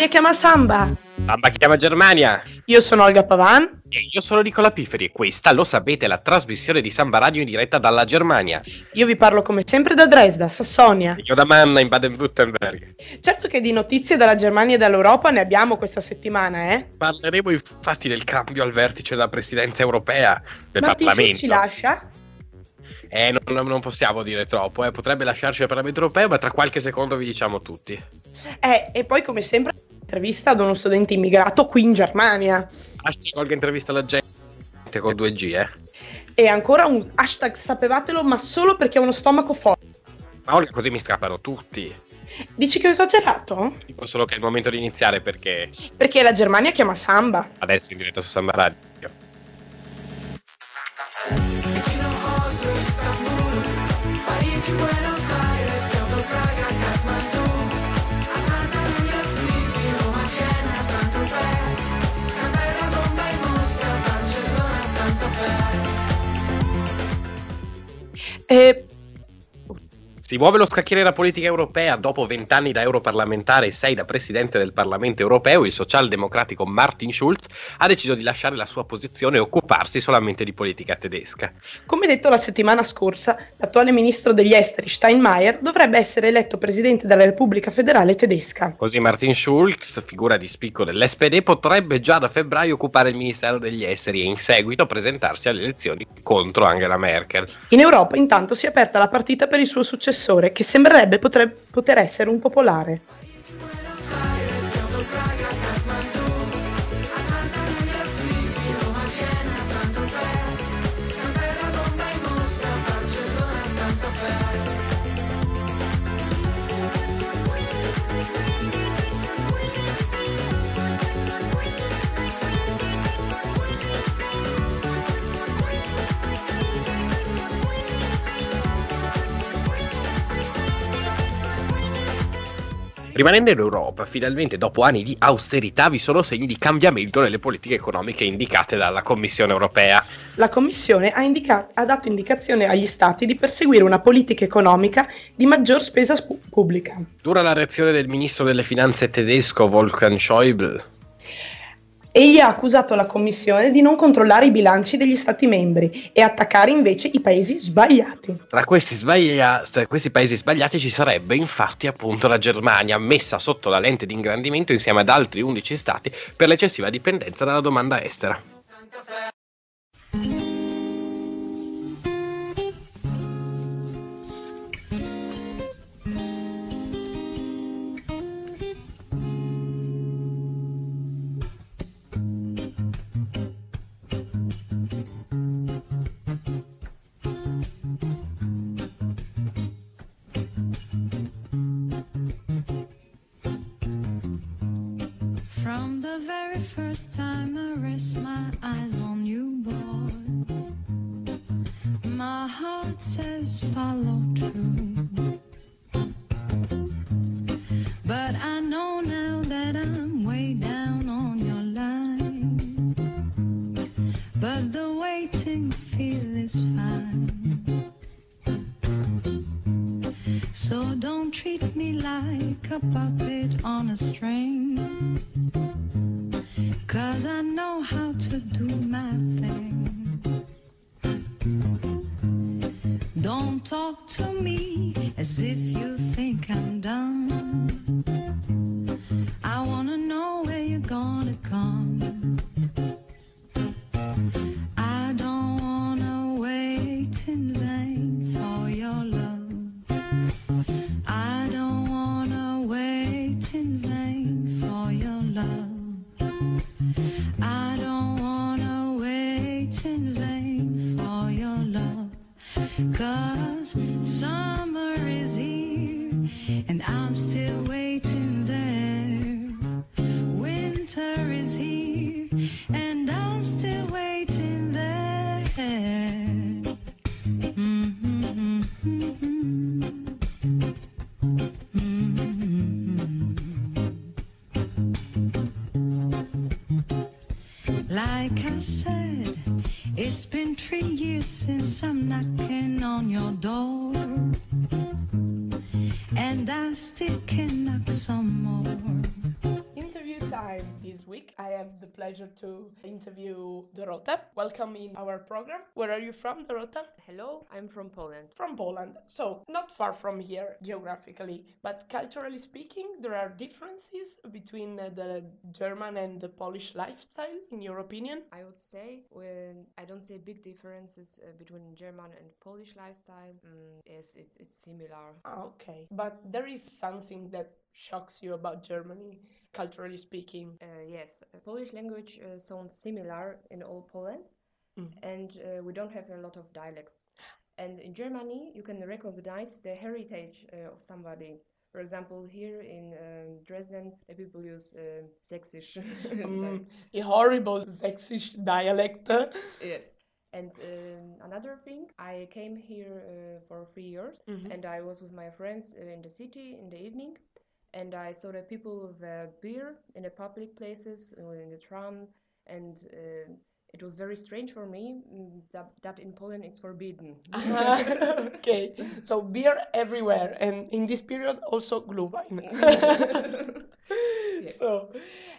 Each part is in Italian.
Mi chiama Samba. Samba chiama Germania. Io sono Olga Pavan. E io sono Nicola Pifferi e questa, lo sapete, è la trasmissione di Samba Radio in diretta dalla Germania. Io vi parlo come sempre da Dresda, Sassonia. Io da Manna in Baden-Württemberg. Certo che di notizie dalla Germania e dall'Europa ne abbiamo questa settimana, eh? Parleremo infatti del cambio al vertice della presidenza europea del Martin Parlamento. Schulz ci lascia? Eh, non, non possiamo dire troppo, eh. potrebbe lasciarci il Parlamento europeo, ma tra qualche secondo vi diciamo tutti. Eh, e poi come sempre intervista ad uno studente immigrato qui in Germania. Hashtag Olga intervista la gente con 2G, eh. E ancora un hashtag sapevatelo, ma solo perché ha uno stomaco forte. Ma Olga così mi scappano tutti. Dici che ho esagerato? Dico solo che è il momento di iniziare perché Perché la Germania chiama Samba. adesso in diretta su Samba Radio. Parigi, Buenos Aires, Kyoto, Praga, Kathmandu E Si muove lo scacchiere della politica europea dopo vent'anni da europarlamentare e sei da presidente del Parlamento europeo. Il socialdemocratico Martin Schulz ha deciso di lasciare la sua posizione e occuparsi solamente di politica tedesca. come detto la settimana scorsa, l'attuale ministro degli esteri Steinmeier dovrebbe essere eletto presidente della Repubblica Federale Tedesca. Così Martin Schulz, figura di spicco dell'SPD, potrebbe già da febbraio occupare il Ministero degli Esteri e in seguito presentarsi alle elezioni contro Angela Merkel. In Europa intanto si è aperta la partita per il suo successore, che sembrerebbe potre- poter essere un popolare. Rimanendo in Europa, finalmente dopo anni di austerità vi sono segni di cambiamento nelle politiche economiche indicate dalla Commissione europea. La Commissione ha, indica- ha dato indicazione agli Stati di perseguire una politica economica di maggior spesa spu- pubblica. Dura la reazione del ministro delle finanze tedesco Wolfgang Schäuble. Egli ha accusato la Commissione di non controllare i bilanci degli Stati membri e attaccare invece i paesi sbagliati. Tra questi, sbaglia- tra questi paesi sbagliati ci sarebbe infatti appunto la Germania, messa sotto la lente di ingrandimento insieme ad altri 11 stati per l'eccessiva dipendenza dalla domanda estera. From the very first time I rest my eyes on you, boy, my heart says follow through. But I know now that I'm way down on your line. But the waiting feel is fine. So don't treat me like a puppet Don't talk to me as if you think I'm dumb. Like I said, it's been three years since I'm knocking on your door. And I still can knock some more. Pleasure to interview Dorota. Welcome in our program. Where are you from, Dorota? Hello, I'm from Poland. From Poland. So, not far from here geographically, but culturally speaking, there are differences between the German and the Polish lifestyle, in your opinion? I would say when I don't see big differences uh, between German and Polish lifestyle. Mm, yes, it's it's similar. Ah, okay. But there is something that shocks you about Germany, culturally speaking. Uh, yes, Polish language uh, sounds similar in all Poland, Mhm. and uh, we don't have a lot of dialects. And in Germany, you can recognize the heritage uh, of somebody. For example, here in um, Dresden, the people use uh, Sächsisch. Mm, a horrible Sächsisch dialect. Yes. And um, another thing, I came here uh, for three years, Mhm. and I was with my friends uh, in the city in the evening, and I saw the people with beer in the public places, uh, in the tram, and uh, it was very strange for me mm, that, that in Poland it's forbidden. okay, so beer everywhere, and in this period also Glühwein. Yes. So,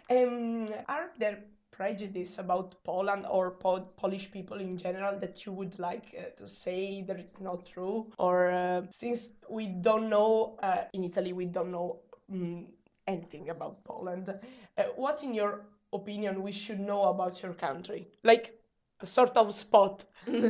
um, are there prejudice about Poland or po- Polish people in general that you would like uh, to say that it's not true? Or uh, since we don't know uh, in Italy, we don't know mm, anything about Poland, uh, what, in your opinion, we should know about your country? Like a sort of spot, you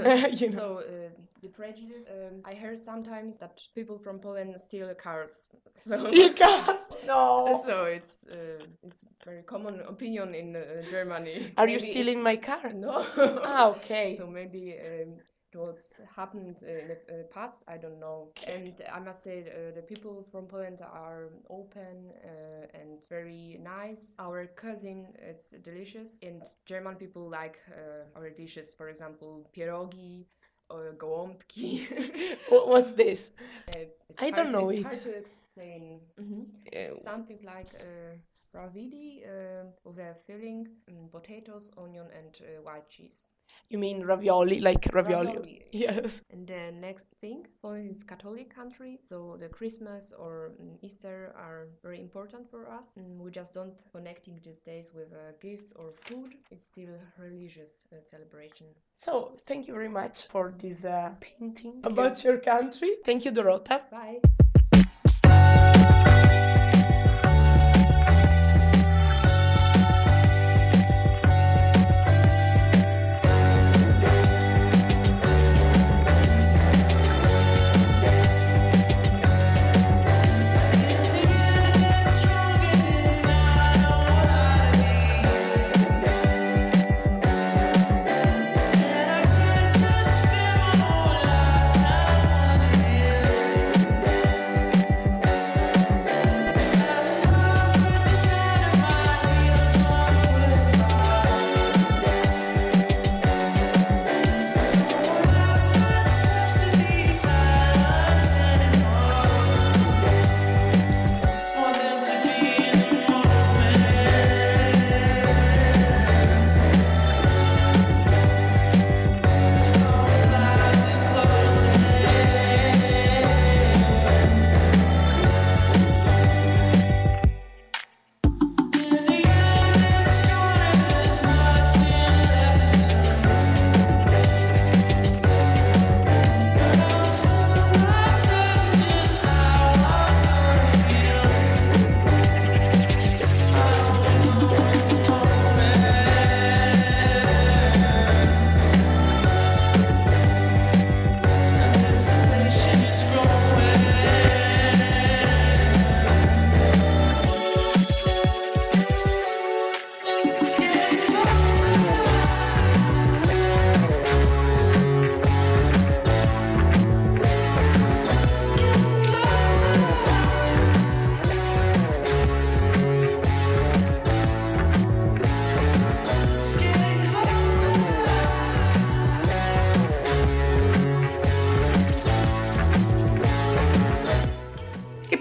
know? So uh, the prejudice, um, I heard sometimes that people from Poland steal cars. So Steal cars? No. So it's uh, it's very common opinion in uh, Germany. Are you Maybe- stealing my car? No. Ah, okay. So maybe um, it was happened uh, in the uh, past. I don't know. And I must say uh, the people from Poland are open uh, and very nice. Our cousin it's delicious, and German people like uh, our dishes. For example, pierogi or gołąbki. Wha- What's this? I hard- don't know it's it. hard to explain. Mhm. Uh, Something like uh, ravidi uh, with a filling, um, potatoes, onion, and uh, white cheese. You mean ravioli, like ravioli? Ravioli. Yes. And the next thing, Poland is Catholic country, so the Christmas or mm, Easter are very important for us. And we just don't connecting these days with uh, gifts or food. It's still religious uh, celebration. So, thank you very much for this uh, painting about your country. Thank you, Dorota. Bye.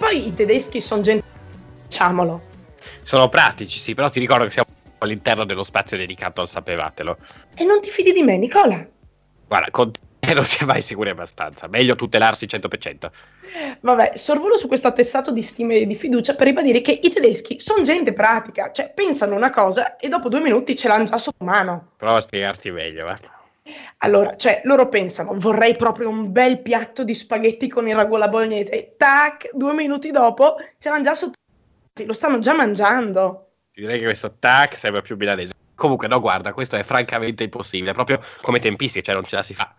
Poi i tedeschi sono gente... Diciamolo. Sono pratici, sì, però ti ricordo che siamo all'interno dello spazio dedicato al sapevatelo. E non ti fidi di me, Nicola? Guarda, con te Eh, non si è mai sicuri abbastanza. Meglio tutelarsi 100%. Vabbè, sorvolo su questo attestato di stima e di fiducia per ribadire che i tedeschi sono gente pratica, cioè pensano una cosa e dopo due minuti ce l'hanno già sotto mano. Prova a spiegarti meglio, va. Allora, cioè, loro pensano, vorrei proprio un bel piatto di spaghetti con il ragù alla bolognese. Tac, due minuti dopo ce l'hanno già sotto. Lo stanno già mangiando. Direi che questo tac sembra più milanese. Comunque, no, guarda, questo è francamente impossibile. Proprio come tempistiche, cioè non ce la si fa.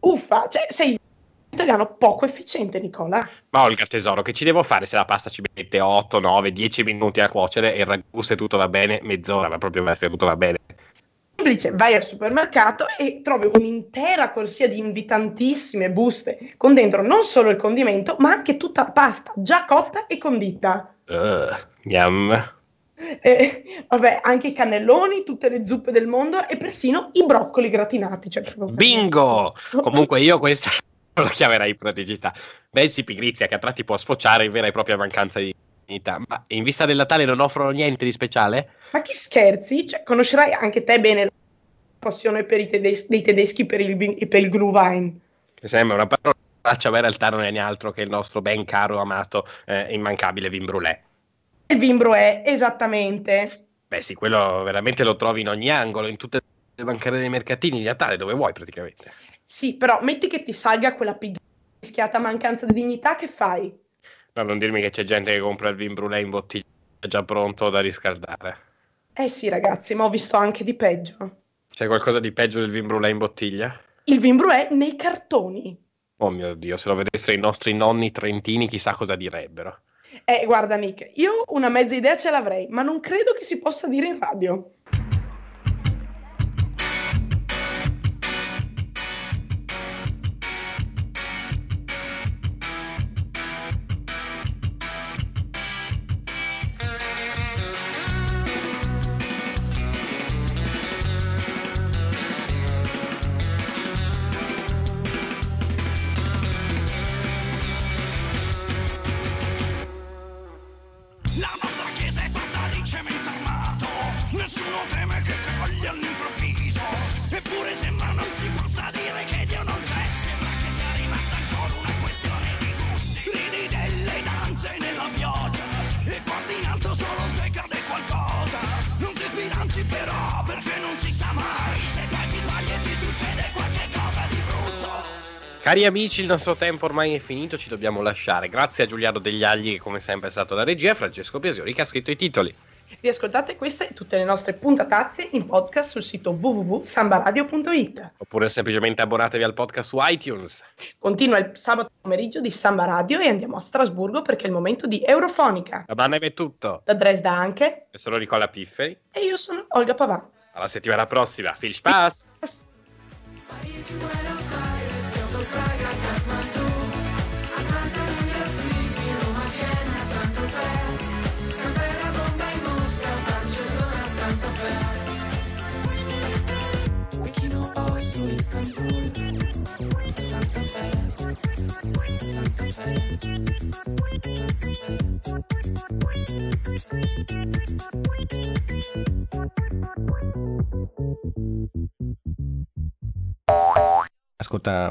Uffa, cioè, sei italiano poco efficiente, Nicola. Ma Olga, tesoro, che ci devo fare se la pasta ci mette 8, 9, 10 minuti a cuocere e il ragù se tutto va bene, mezz'ora, ma proprio se tutto va bene. Semplice, vai al supermercato e trovi un'intera corsia di invitantissime buste con dentro non solo il condimento, ma anche tutta la pasta già cotta e condita. Uh, yum. Eh, vabbè, anche i cannelloni, tutte le zuppe del mondo e persino i broccoli gratinati. Cioè, Bingo! Comunque io questa non la chiamerei praticità. Bensì pigrizia che a tratti può sfociare in vera e propria mancanza di dignità. Ma in vista del Natale non offrono niente di speciale? Ma che scherzi? Cioè, conoscerai anche te bene passione per i tedes- dei tedeschi per il, vin- per il Glühwein. Mi sembra una parolaccia, ma in realtà non è nient'altro che il nostro ben caro, amato, eh, immancabile vin brûlé. Il Vimbro è esattamente. Beh sì, quello veramente lo trovi in ogni angolo, in tutte le bancarelle dei mercatini di Natale, dove vuoi praticamente. Sì, però metti che ti salga quella pigrischiata mancanza di dignità, che fai? No, non dirmi che c'è gente che compra il vin brûlé in bottiglia già pronto da riscaldare. Eh sì, ragazzi, ma ho visto anche di peggio. C'è qualcosa di peggio del vin brûlé in bottiglia? Il Vimbro è nei cartoni. Oh mio Dio, se lo vedessero i nostri nonni trentini chissà cosa direbbero. Eh, guarda, Nick, io una mezza idea ce l'avrei, ma non credo che si possa dire in radio. Cari amici, il nostro tempo ormai è finito, ci dobbiamo lasciare. Grazie a Giuliano Degli Agli, che come sempre è stato la regia, e Francesco Biasiori, che ha scritto i titoli. Riascoltate queste e tutte le nostre puntatazze in podcast sul sito www.sambaradio.it. Oppure semplicemente abbonatevi al podcast su iTunes. Continua il sabato pomeriggio di Samba Radio e andiamo a Strasburgo perché è il momento di Eurofonica. Da Bannev è tutto. Da Dresda anche. E sono Nicola Pifferi. E io sono Olga Pavà. Alla settimana prossima. Viel Spaß! Parigi, Buenos Ascolta,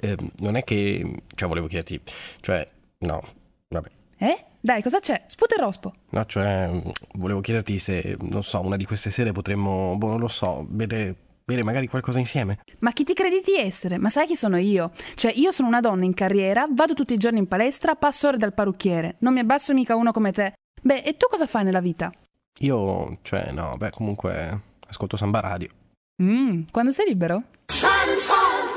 ehm, non è che... Cioè, volevo chiederti... Cioè, no, vabbè. Eh? Dai, cosa c'è? Sputa il rospo. No, cioè, volevo chiederti se, non so, una di queste sere potremmo, boh, non lo so, bere, bere magari qualcosa insieme. Ma chi ti credi di essere? Ma sai chi sono io? Cioè, io sono una donna in carriera, vado tutti i giorni in palestra, passo ore dal parrucchiere. Non mi abbazzo mica uno come te. Beh, e tu cosa fai nella vita? Io, cioè, no, beh, comunque, ascolto Samba Radio. Mmm, quando sei libero? Chanson